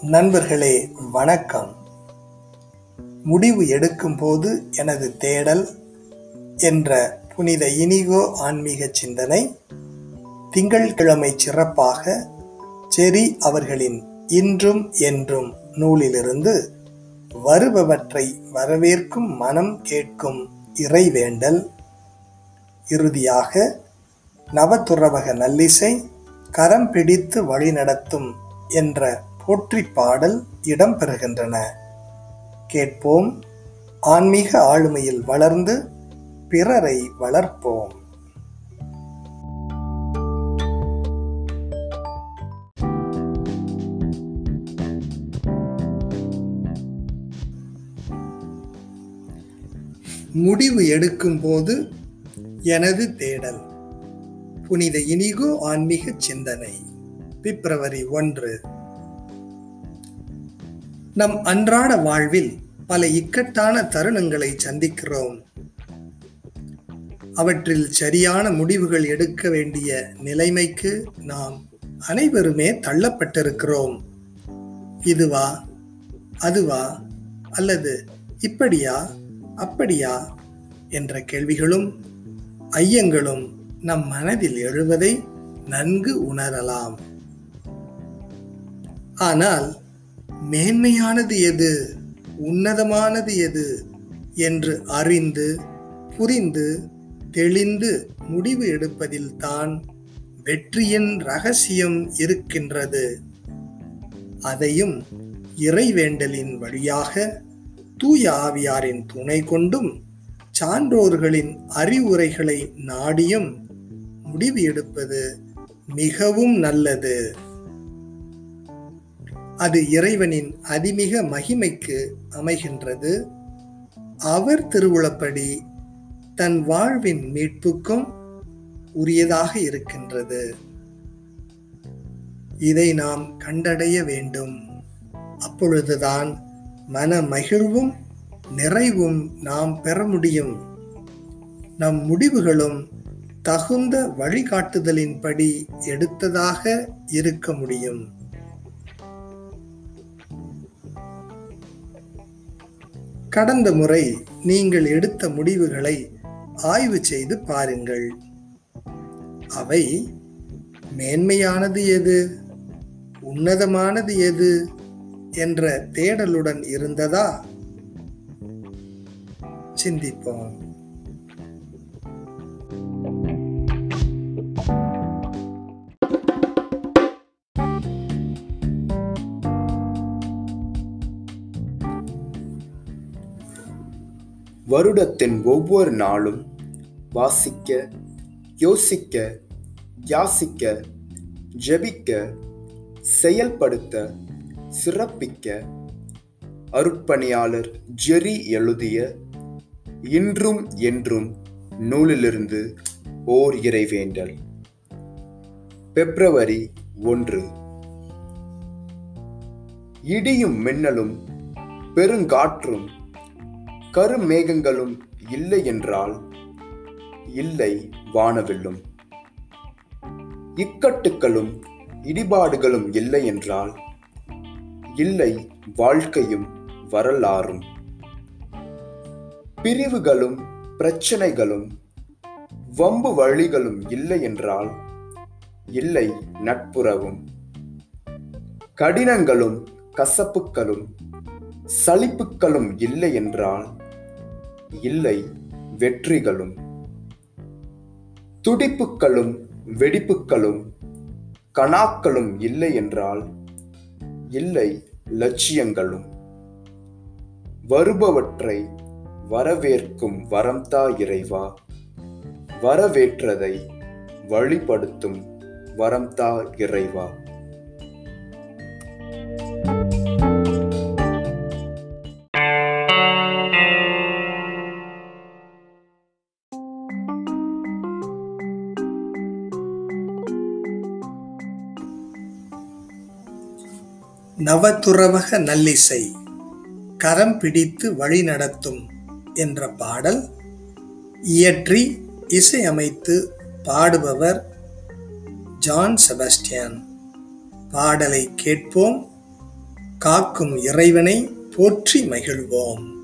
நண்பர்களே வணக்கம். முடிவு எடுக்கும்போது எனது தேடல் என்ற புனித இனிகோ ஆன்மீக சிந்தனை திங்கள்கிழமை சிறப்பாக செரி அவர்களின் இன்றும் என்றும் நூலிலிருந்து வருபவற்றை வரவேற்கும் மனம் கேட்கும் இறைவேண்டல் இறுதியாக நவதுறவக நல்லிசை கரம் பிடித்து வழிநடத்தும் என்ற போற்றி பாடல் இடம்பெறுகின்றன. கேட்போம். ஆன்மீக ஆளுமையில் வளர்ந்து பிறரை வளர்ப்போம். முடிவு எடுக்கும்போது எனது தேடல். புனித இனிகோ ஆன்மீக சிந்தனை. பிப்ரவரி ஒன்று. நம் அன்றாட வாழ்வில் பல இக்கட்டான தருணங்களை சந்திக்கிறோம். அவற்றில் சரியான முடிவுகள் எடுக்க வேண்டிய நிலைமைக்கு நாம் அனைவருமே தள்ளப்பட்டிருக்கிறோம். இதுவா? அதுவா? அல்லது இப்படியா? அப்படியா? என்ற கேள்விகளும் ஐயங்களும் நம் மனதில் எழுவதை நன்கு உணரலாம். ஆனால் மேன்மையானது எது? உன்னதமானது எது? என்று அறிந்து புரிந்து தெளிந்து முடிவு எடுப்பதில் தான் வெற்றியின் ரகசியம் இருக்கின்றது. அதையும் இறைவேண்டலின் வழியாக தூய ஆவியாரின் துணை கொண்டும் சான்றோர்களின் அறிவுரைகளை நாடியும் முடிவு எடுப்பது மிகவும் நல்லது. அது இறைவனின் அதிமிக மகிமைக்கு அமைகின்றது. அவர் திருவுளப்படி தன் வாழ்வின் மீட்புக்கும் உரியதாக இருக்கின்றது. இதை நாம் கண்டடைய வேண்டும். அப்பொழுதுதான் மன மகிழ்வும் நிறைவும் நாம் பெற முடியும். நம் முடிவுகளும் தகுந்த வழிகாட்டுதலின்படி எடுத்ததாக இருக்க முடியும். கடந்த முறை நீங்கள் எடுத்த முடிவுகளை ஆய்வு செய்து பாருங்கள். அவை மேன்மையானது எது? உன்னதமானது எது? என்ற தேடலுடன் இருந்ததா? சிந்திப்போம். வருடத்தின் ஒவ்வொரு நாளும் வாசிக்க யோசிக்க யாசிக்க ஜெபிக்க செயல்படுத்த சிறப்பிக்க அருட்பணியாளர் ஜெரி எழுதிய இன்றும் என்றும் நூலிலிருந்து ஓர் இறைவேண்டல் பிப்ரவரி ஒன்று. இடியும் மின்னலும் பெருங்காற்றும் கருமேகங்களும் இல்லை என்றால் இல்லை வானவில்லும். இக்கட்டுகளும் இடிபாடுகளும் இல்லை என்றால் இல்லை வாழ்க்கையும் வரலாறும். பிரிவுகளும் பிரச்சனைகளும் வம்பு வழிகளும் இல்லை என்றால் இல்லை நட்புறவும். கடினங்களும் கசப்புக்களும் சலிப்புக்களும் இல்லை என்றால் இல்லை வெற்றிகளும். துடிப்புக்களும் வெடிப்புக்களும் கணாக்களும் இல்லை என்றால் இல்லை லட்சியங்களும். வருபவற்றை வரவேற்கும் வரம்தா இறைவா வரவேற்றதை வழிபடுத்தும் வரம்தா இறைவா. நவதுறவக நல்லிசை கரம் பிடித்து வழிநடத்தும் என்ற பாடல் இயற்றி இசையமைத்து பாடுபவர் ஜான் செபஸ்டியன். பாடலை கேட்போம் காக்கும் இறைவனை போற்றி மகிழ்வோம்.